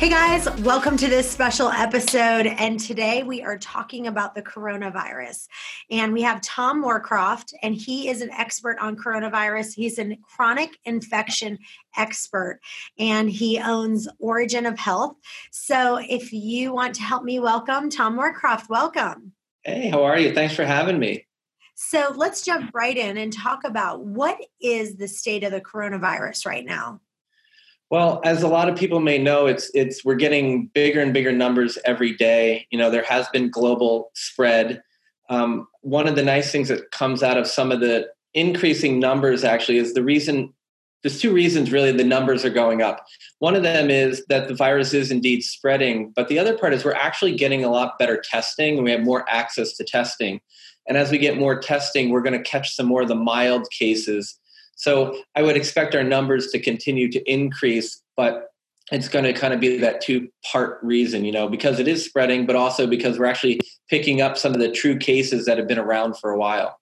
Hey guys, welcome to this special episode. And today we are talking about the coronavirus. And we have Tom Moorcroft, and he is an expert on coronavirus. He's a chronic infection expert, and he owns Origins of Health. So if you want to help me welcome Tom Moorcroft, welcome. Hey, how are you? Thanks for having me. So let's jump right in and talk about what is the state of the coronavirus right now? Well, as a lot of people may know, it's it's we're getting bigger and bigger numbers every day. You know, there has been global spread. Um, one of the nice things that comes out of some of the increasing numbers actually is the reason. There's two reasons really the numbers are going up. One of them is that the virus is indeed spreading, but the other part is we're actually getting a lot better testing and we have more access to testing. And as we get more testing, we're going to catch some more of the mild cases so I would expect our numbers to continue to increase, but it's going to kind of be that two part reason, you know, because it is spreading, but also because we're actually picking up some of the true cases that have been around for a while.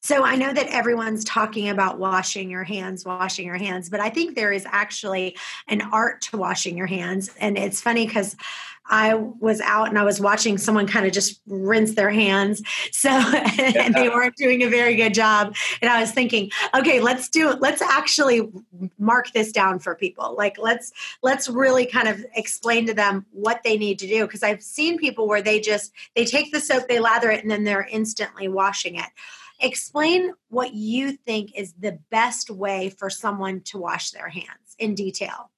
So I know that everyone's talking about washing your hands, washing your hands, but I think there is actually an art to washing your hands. And it's funny because I was out and I was watching someone kind of just rinse their hands. So, and they weren't doing a very good job. And I was thinking, okay, let's do. Let's actually mark this down for people. Like, let's, let's really kind of explain to them what they need to do. Cause I've seen people where they just, they take the soap, they lather it, and then they're instantly washing it. Explain what you think is the best way for someone to wash their hands in detail.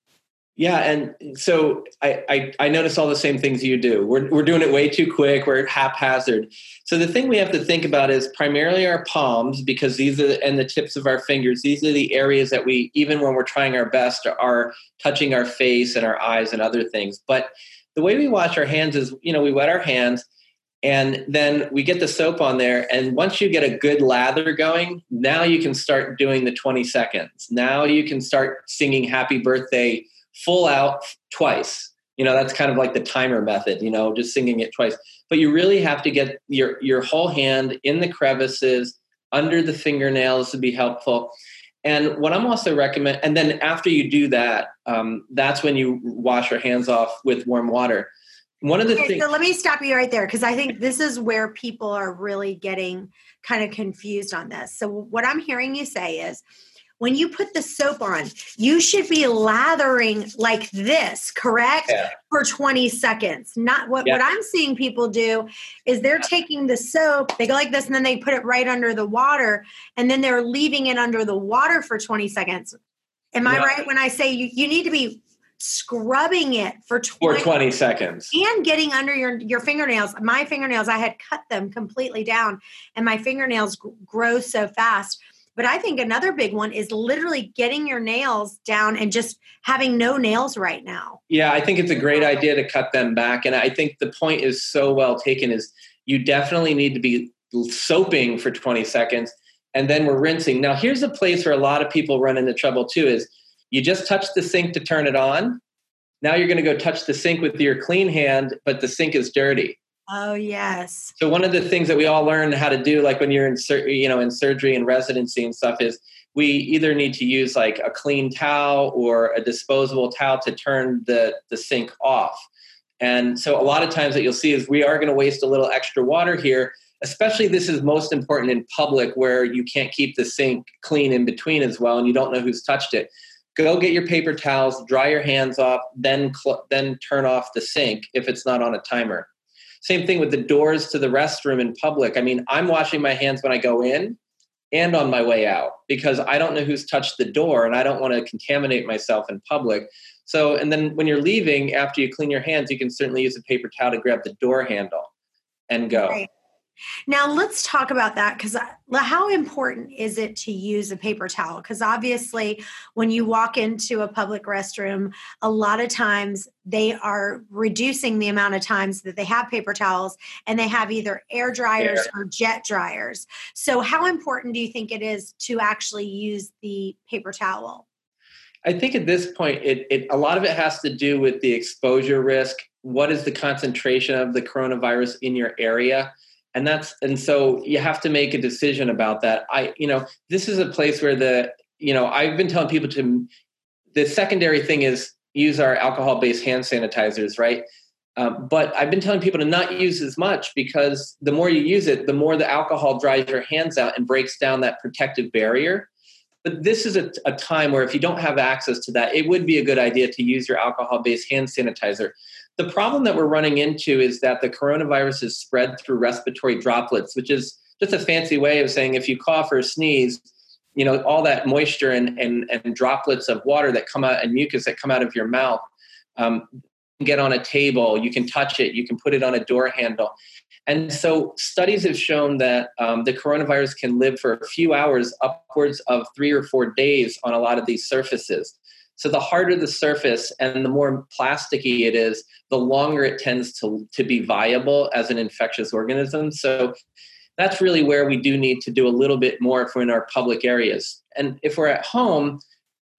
Yeah, and so I, I, I notice all the same things you do. We're we're doing it way too quick. We're haphazard. So the thing we have to think about is primarily our palms because these are and the tips of our fingers. These are the areas that we even when we're trying our best are touching our face and our eyes and other things. But the way we wash our hands is you know we wet our hands and then we get the soap on there and once you get a good lather going now you can start doing the 20 seconds. Now you can start singing happy birthday full out twice. You know that's kind of like the timer method you know just singing it twice. But you really have to get your your whole hand in the crevices under the fingernails to be helpful. And what i'm also recommend and then after you do that um, that's when you wash your hands off with warm water one of the Okay, things so let me stop you right there because I think this is where people are really getting kind of confused on this. So, what I'm hearing you say is when you put the soap on, you should be lathering like this, correct? Yeah. For 20 seconds. Not what, Yeah. what I'm seeing people do is they're taking the soap, they go like this, and then they put it right under the water, and then they're leaving it under the water for 20 seconds. Am I right when I say you, you need to be scrubbing it for for 20 20 seconds and getting under your your fingernails my fingernails i had cut them completely down and my fingernails g- grow so fast but i think another big one is literally getting your nails down and just having no nails right now Yeah, I think it's a great idea to cut them back. And I think the point is so well taken is you definitely need to be soaping for 20 seconds and then we're rinsing. Now, here's a place where a lot of people run into trouble too is you just touch the sink to turn it on. Now you're going to go touch the sink with your clean hand, but the sink is dirty. oh yes So one of the things that we all learn how to do, like when you're in, sur- you know, in surgery and residency and stuff, is we either need to use like a clean towel or a disposable towel to turn the the sink off. And so a lot of times that you'll see is we are going to waste a little extra water here. Especially this is most important in public where you can't keep the sink clean in between as well, and you don't know who's touched it. Go get your paper towels, dry your hands off, then cl- then turn off the sink if it's not on a timer. Same thing with the doors to the restroom in public. I mean, I'm washing my hands when I go in and on my way out because I don't know who's touched the door and I don't want to contaminate myself in public. So, and then when you're leaving after you clean your hands, you can certainly use a paper towel to grab the door handle and go. Right. Now let's talk about that because how important is it to use a paper towel? Because obviously, when you walk into a public restroom, a lot of times they are reducing the amount of times that they have paper towels, and they have either air dryers or jet dryers. So, how important do you think it is to actually use the paper towel? I think at this point, it, it a lot of it has to do with the exposure risk. What is the concentration of the coronavirus in your area? And that's and so you have to make a decision about that. I you know this is a place where the you know i've been telling people to the secondary thing is use our alcohol based hand sanitizers right? Um, but i've been telling people to not use as much because the more you use it the more the alcohol dries your hands out and breaks down that protective barrier. But this is a, a time where if you don't have access to that it would be a good idea to use your alcohol based hand sanitizer the problem that we're running into is that the coronavirus is spread through respiratory droplets, which is just a fancy way of saying if you cough or sneeze, you know, all that moisture and, and, and droplets of water that come out and mucus that come out of your mouth um, get on a table, you can touch it, you can put it on a door handle. And so studies have shown that um, the coronavirus can live for a few hours, upwards of three or four days on a lot of these surfaces. So the harder the surface and the more plasticky it is, the longer it tends to, to be viable as an infectious organism. So that's really where we do need to do a little bit more if we're in our public areas. And if we're at home,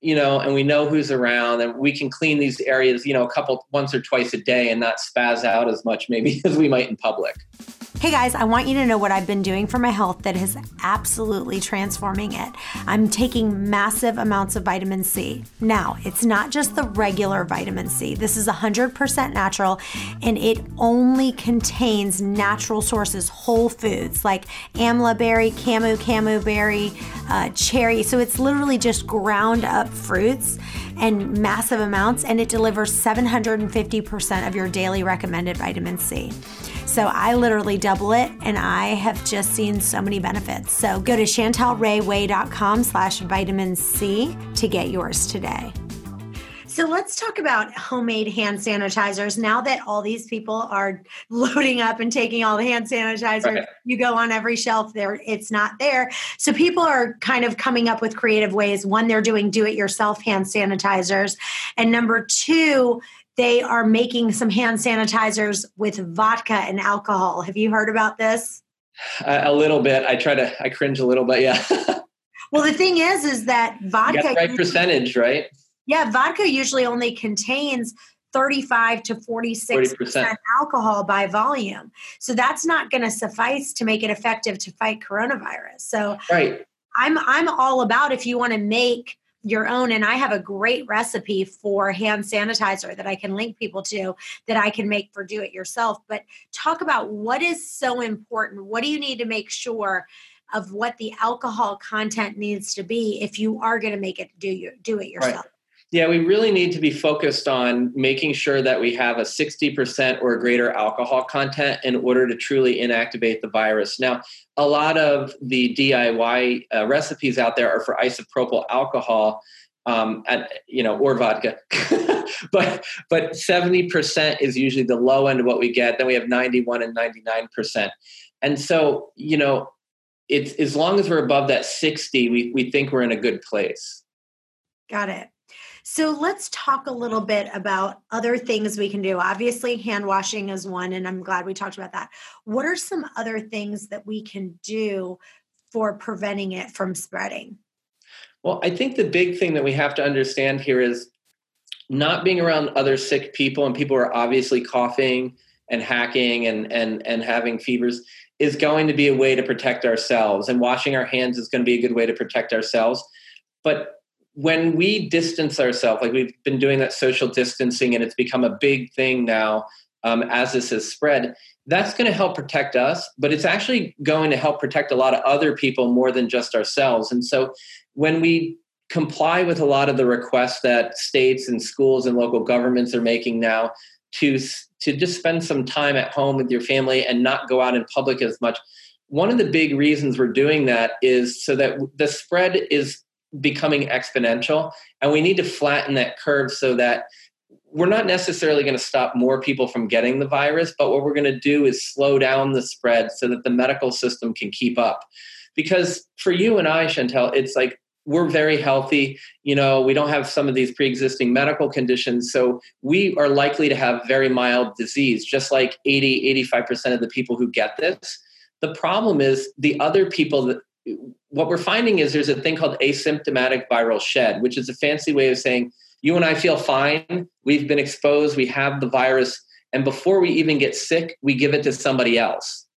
you know, and we know who's around and we can clean these areas, you know, a couple once or twice a day and not spaz out as much maybe as we might in public. Hey guys, I want you to know what I've been doing for my health that is absolutely transforming it. I'm taking massive amounts of vitamin C. Now, it's not just the regular vitamin C. This is 100% natural and it only contains natural sources, whole foods like amla berry, camu camu berry, uh, cherry. So it's literally just ground up fruits and massive amounts, and it delivers 750% of your daily recommended vitamin C. So I literally double it and I have just seen so many benefits. So go to chantelrayway.com slash vitamin C to get yours today. So let's talk about homemade hand sanitizers. Now that all these people are loading up and taking all the hand sanitizer, right. you go on every shelf there, it's not there. So people are kind of coming up with creative ways. One, they're doing do it yourself hand sanitizers. And number two, they are making some hand sanitizers with vodka and alcohol. Have you heard about this? a little bit. I try to, I cringe a little bit. Yeah. well, the thing is, is that vodka. right percentage, right? Yeah, vodka usually only contains 35 to 46 percent alcohol by volume. So that's not going to suffice to make it effective to fight coronavirus. So right. I'm I'm all about if you want to make your own and I have a great recipe for hand sanitizer that I can link people to that I can make for do it yourself. But talk about what is so important. What do you need to make sure of what the alcohol content needs to be if you are going to make it do you do it yourself? Right. Yeah, we really need to be focused on making sure that we have a 60% or greater alcohol content in order to truly inactivate the virus. Now, a lot of the DIY uh, recipes out there are for isopropyl alcohol, um, and you know, or vodka, but but 70% is usually the low end of what we get. Then we have 91 and 99%, and so you know, it's as long as we're above that 60, we we think we're in a good place. Got it. So let's talk a little bit about other things we can do. Obviously, hand washing is one, and I'm glad we talked about that. What are some other things that we can do for preventing it from spreading? Well, I think the big thing that we have to understand here is not being around other sick people and people who are obviously coughing and hacking and and and having fevers is going to be a way to protect ourselves and washing our hands is going to be a good way to protect ourselves but when we distance ourselves, like we've been doing that social distancing and it's become a big thing now um, as this has spread, that's going to help protect us, but it's actually going to help protect a lot of other people more than just ourselves. And so when we comply with a lot of the requests that states and schools and local governments are making now to to just spend some time at home with your family and not go out in public as much one of the big reasons we're doing that is so that the spread is becoming exponential and we need to flatten that curve so that we're not necessarily going to stop more people from getting the virus, but what we're going to do is slow down the spread so that the medical system can keep up. Because for you and I, Chantel, it's like we're very healthy. You know, we don't have some of these pre existing medical conditions. So we are likely to have very mild disease, just like 80, 85% of the people who get this. The problem is the other people that what we're finding is there's a thing called asymptomatic viral shed, which is a fancy way of saying you and I feel fine. We've been exposed. We have the virus. And before we even get sick, we give it to somebody else.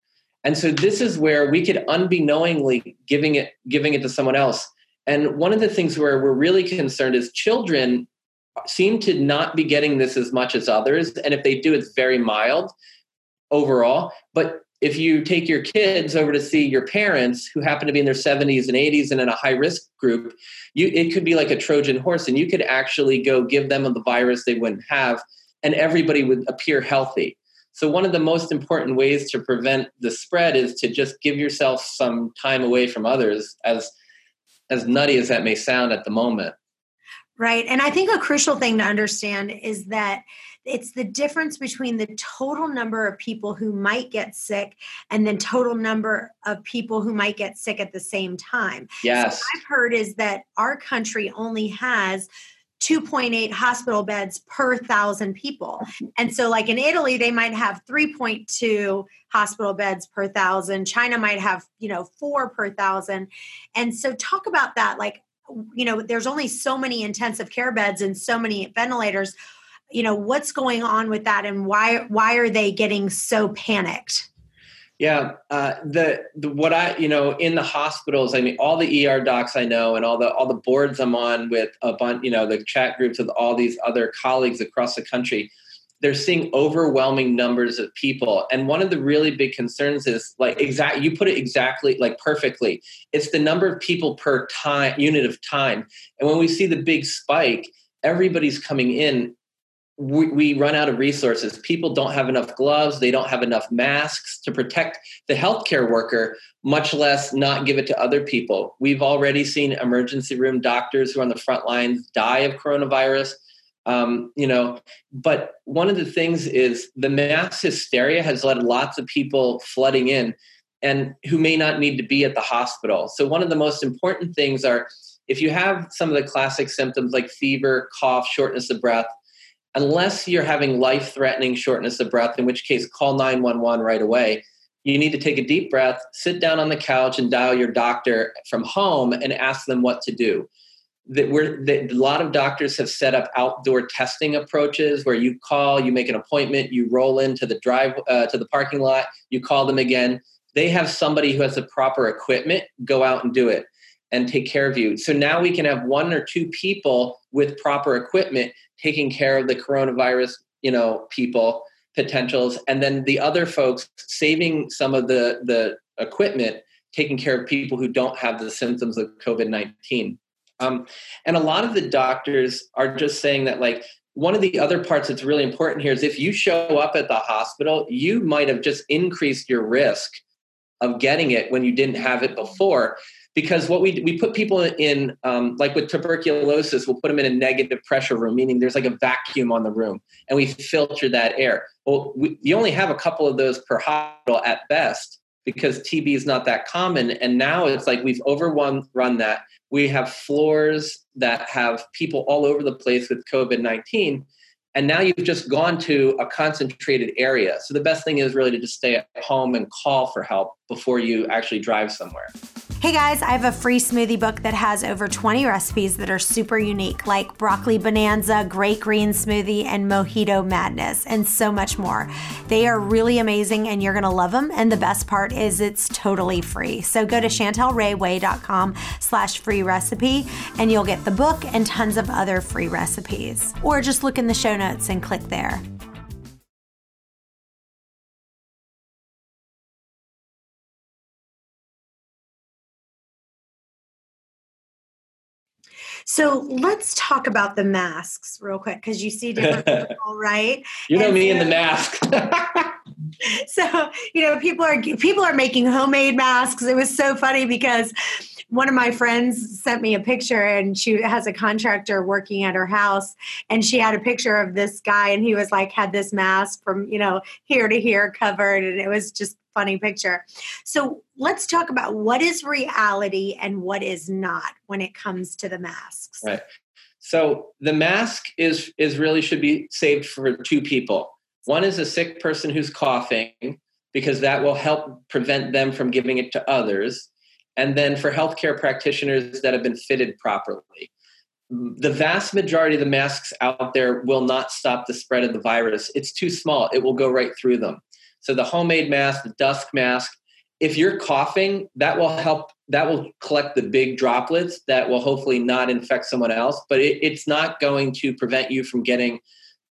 And so this is where we could unbeknowingly giving it giving it to someone else. And one of the things where we're really concerned is children seem to not be getting this as much as others. And if they do, it's very mild overall. But if you take your kids over to see your parents who happen to be in their 70s and 80s and in a high risk group, you it could be like a Trojan horse, and you could actually go give them the virus they wouldn't have, and everybody would appear healthy. So one of the most important ways to prevent the spread is to just give yourself some time away from others, as as nutty as that may sound at the moment. Right. And I think a crucial thing to understand is that it's the difference between the total number of people who might get sick and then total number of people who might get sick at the same time. Yes. So I've heard is that our country only has 2.8 hospital beds per thousand people. And so, like in Italy, they might have 3.2 hospital beds per thousand. China might have, you know, four per thousand. And so, talk about that. Like, you know, there's only so many intensive care beds and so many ventilators you know what's going on with that and why why are they getting so panicked? Yeah uh, the, the what i you know in the hospitals i mean all the er docs i know and all the all the boards i'm on with a bunch you know the chat groups with all these other colleagues across the country they're seeing overwhelming numbers of people. And one of the really big concerns is like exact you put it exactly like perfectly. It's the number of people per time unit of time. And when we see the big spike everybody's coming in we, we run out of resources. People don't have enough gloves. They don't have enough masks to protect the healthcare worker, much less not give it to other people. We've already seen emergency room doctors who are on the front lines die of coronavirus. Um, you know, but one of the things is the mass hysteria has led lots of people flooding in and who may not need to be at the hospital. So one of the most important things are if you have some of the classic symptoms like fever, cough, shortness of breath, unless you're having life threatening shortness of breath, in which case call 911 right away. You need to take a deep breath, sit down on the couch, and dial your doctor from home and ask them what to do. That we're that a lot of doctors have set up outdoor testing approaches where you call, you make an appointment, you roll into the drive uh, to the parking lot, you call them again. They have somebody who has the proper equipment go out and do it and take care of you. So now we can have one or two people with proper equipment taking care of the coronavirus, you know, people potentials, and then the other folks saving some of the the equipment, taking care of people who don't have the symptoms of COVID nineteen. Um, and a lot of the doctors are just saying that like one of the other parts that's really important here is if you show up at the hospital, you might have just increased your risk of getting it when you didn't have it before because what we we put people in um, like with tuberculosis we'll put them in a negative pressure room meaning there's like a vacuum on the room and we filter that air. Well we, you only have a couple of those per hospital at best because tb is not that common and now it's like we've overrun run that. We have floors that have people all over the place with covid-19 and now you've just gone to a concentrated area. So the best thing is really to just stay at home and call for help before you actually drive somewhere Hey guys, I have a free smoothie book that has over 20 recipes that are super unique, like broccoli bonanza, great green smoothie, and mojito madness, and so much more. They are really amazing and you're gonna love them. And the best part is it's totally free. So go to chantelrayway.com slash free recipe and you'll get the book and tons of other free recipes. Or just look in the show notes and click there. So let's talk about the masks real quick because you see different people, right? You know and me in the mask. so you know, people are people are making homemade masks. It was so funny because one of my friends sent me a picture and she has a contractor working at her house and she had a picture of this guy and he was like had this mask from you know here to here covered and it was just funny picture so let's talk about what is reality and what is not when it comes to the masks right so the mask is is really should be saved for two people one is a sick person who's coughing because that will help prevent them from giving it to others and then for healthcare practitioners that have been fitted properly. The vast majority of the masks out there will not stop the spread of the virus. It's too small, it will go right through them. So the homemade mask, the dust mask, if you're coughing, that will help, that will collect the big droplets that will hopefully not infect someone else, but it, it's not going to prevent you from getting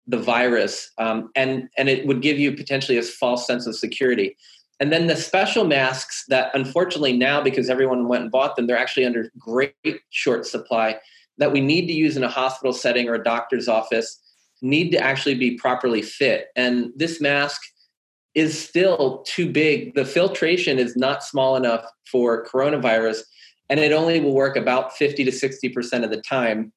the virus. Um, and, and it would give you potentially a false sense of security. And then the special masks that unfortunately now, because everyone went and bought them, they're actually under great short supply that we need to use in a hospital setting or a doctor's office need to actually be properly fit. And this mask is still too big. The filtration is not small enough for coronavirus, and it only will work about 50 to 60% of the time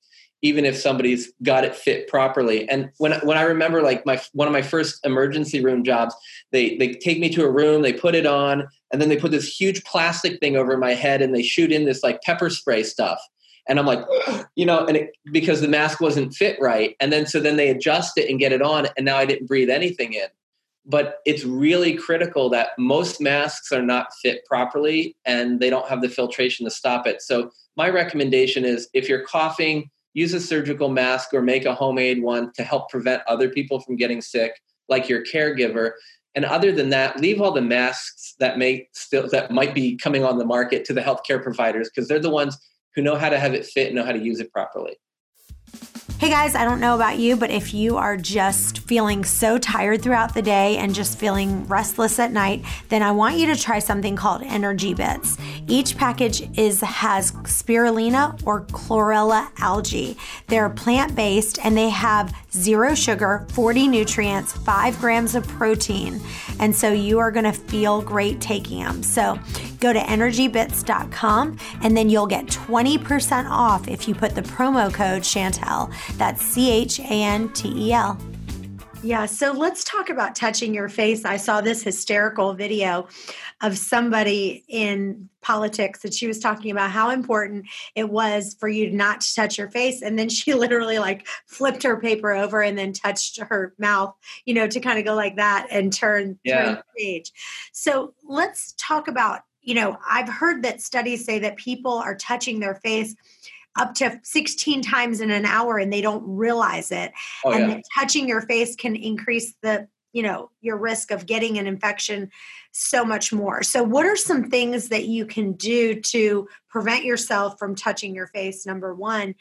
even if somebody's got it fit properly. And when when I remember like my one of my first emergency room jobs, they they take me to a room, they put it on, and then they put this huge plastic thing over my head and they shoot in this like pepper spray stuff. And I'm like, you know, and it, because the mask wasn't fit right, and then so then they adjust it and get it on, and now I didn't breathe anything in. But it's really critical that most masks are not fit properly and they don't have the filtration to stop it. So my recommendation is if you're coughing, use a surgical mask or make a homemade one to help prevent other people from getting sick, like your caregiver. And other than that, leave all the masks that may still that might be coming on the market to the healthcare providers because they're the ones who know how to have it fit and know how to use it properly. Hey guys, I don't know about you, but if you are just feeling so tired throughout the day and just feeling restless at night, then I want you to try something called Energy Bits. Each package is has spirulina or chlorella algae. They're plant-based and they have zero sugar, 40 nutrients, 5 grams of protein. And so you are going to feel great taking them. So go to energybits.com and then you'll get 20% off if you put the promo code Chantel. That's C H A N T E L. Yeah, so let's talk about touching your face. I saw this hysterical video of somebody in politics that she was talking about how important it was for you not to touch your face and then she literally like flipped her paper over and then touched her mouth you know to kind of go like that and turn, yeah. turn the page so let's talk about you know i've heard that studies say that people are touching their face up to 16 times in an hour and they don't realize it. Oh, and yeah. touching your face can increase the, you know, your risk of getting an infection so much more. So what are some things that you can do to prevent yourself from touching your face number 1?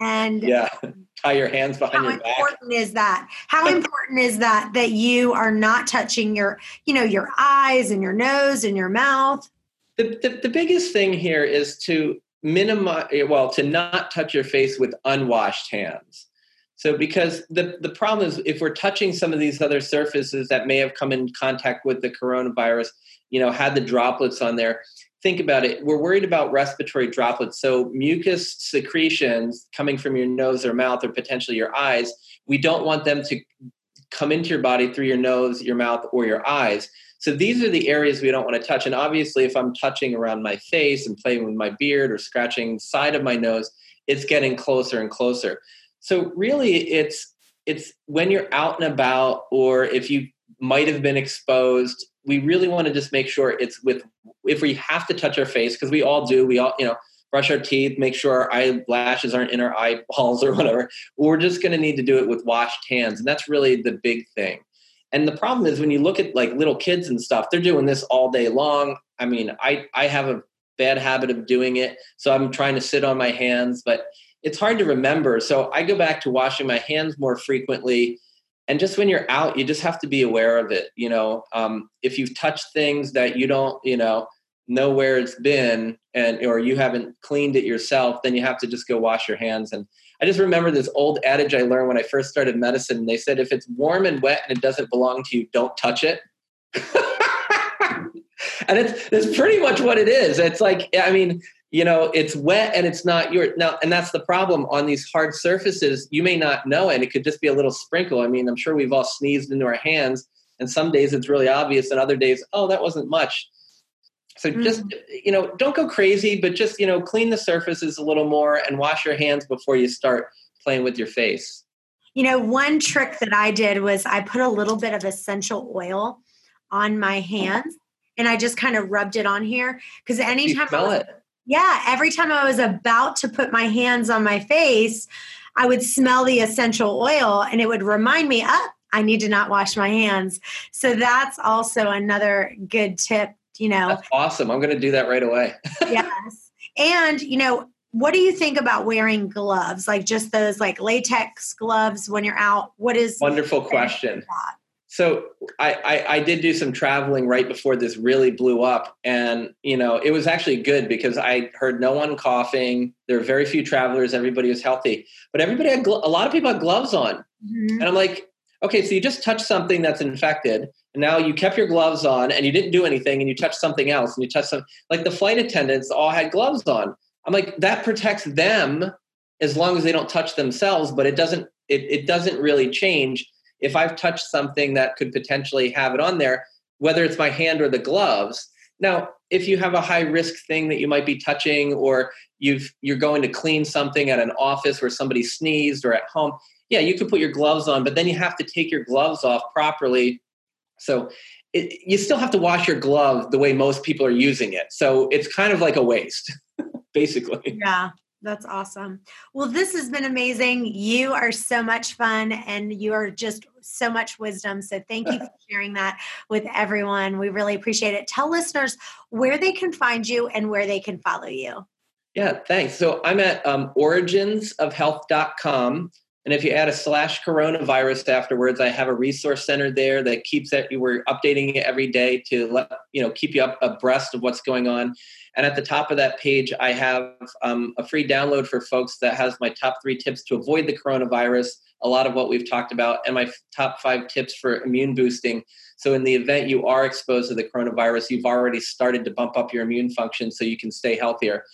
And Yeah. Tie your hands behind your back. How important is that? How important is that that you are not touching your, you know, your eyes and your nose and your mouth? The, the, the biggest thing here is to minimize eh, well to not touch your face with unwashed hands. So because the, the problem is if we're touching some of these other surfaces that may have come in contact with the coronavirus you know had the droplets on there think about it. We're worried about respiratory droplets. So mucus secretions coming from your nose or mouth or potentially your eyes we don't want them to come into your body through your nose your mouth or your eyes so these are the areas we don't want to touch. And obviously, if I'm touching around my face and playing with my beard or scratching side of my nose, it's getting closer and closer. So really, it's it's when you're out and about, or if you might have been exposed. We really want to just make sure it's with if we have to touch our face because we all do. We all you know brush our teeth, make sure our eyelashes aren't in our eyeballs or whatever. We're just going to need to do it with washed hands, and that's really the big thing. And the problem is when you look at like little kids and stuff, they're doing this all day long. I mean, I I have a bad habit of doing it, so I'm trying to sit on my hands, but it's hard to remember. So I go back to washing my hands more frequently. And just when you're out, you just have to be aware of it. You know, um, if you've touched things that you don't, you know, know where it's been, and or you haven't cleaned it yourself, then you have to just go wash your hands and I just remember this old adage I learned when I first started medicine. They said, if it's warm and wet and it doesn't belong to you, don't touch it. and it's, it's pretty much what it is. It's like, I mean, you know it's wet and it's not your now and that's the problem on these hard surfaces you may not know it it could just be a little sprinkle i mean i'm sure we've all sneezed into our hands and some days it's really obvious and other days oh that wasn't much so just mm. you know don't go crazy but just you know clean the surfaces a little more and wash your hands before you start playing with your face you know one trick that i did was i put a little bit of essential oil on my hands and i just kind of rubbed it on here because anytime I was, it yeah, every time I was about to put my hands on my face, I would smell the essential oil and it would remind me, up, oh, I need to not wash my hands. So that's also another good tip, you know. That's awesome. I'm going to do that right away. yes. And, you know, what do you think about wearing gloves? Like just those like latex gloves when you're out? What is wonderful question. So I, I, I, did do some traveling right before this really blew up, and you know it was actually good because I heard no one coughing. There were very few travelers. Everybody was healthy, but everybody had glo- a lot of people had gloves on, mm-hmm. and I'm like, okay, so you just touched something that's infected, and now you kept your gloves on, and you didn't do anything, and you touched something else, and you touched some like the flight attendants all had gloves on. I'm like that protects them as long as they don't touch themselves, but it doesn't it, it doesn't really change if I've touched something that could potentially have it on there, whether it's my hand or the gloves. Now, if you have a high risk thing that you might be touching, or you've you're going to clean something at an office where somebody sneezed or at home, yeah, you could put your gloves on, but then you have to take your gloves off properly. So it, you still have to wash your glove the way most people are using it. So it's kind of like a waste, basically. Yeah, that's awesome. Well, this has been amazing. You are so much fun and you are just so much wisdom. So thank you for sharing that with everyone. We really appreciate it. Tell listeners where they can find you and where they can follow you. Yeah, thanks. So I'm at um, originsofhealth.com. And if you add a slash coronavirus afterwards, I have a resource center there that keeps that we're updating it every day to let you know keep you up abreast of what's going on. And at the top of that page, I have um, a free download for folks that has my top three tips to avoid the coronavirus. A lot of what we've talked about, and my top five tips for immune boosting. So, in the event you are exposed to the coronavirus, you've already started to bump up your immune function so you can stay healthier.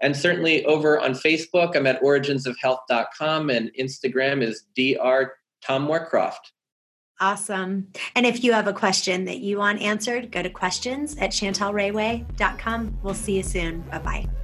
And certainly over on Facebook, I'm at originsofhealth.com and Instagram is dr Tom Moorcroft. Awesome. And if you have a question that you want answered, go to questions at chantelrayway.com. We'll see you soon. Bye bye.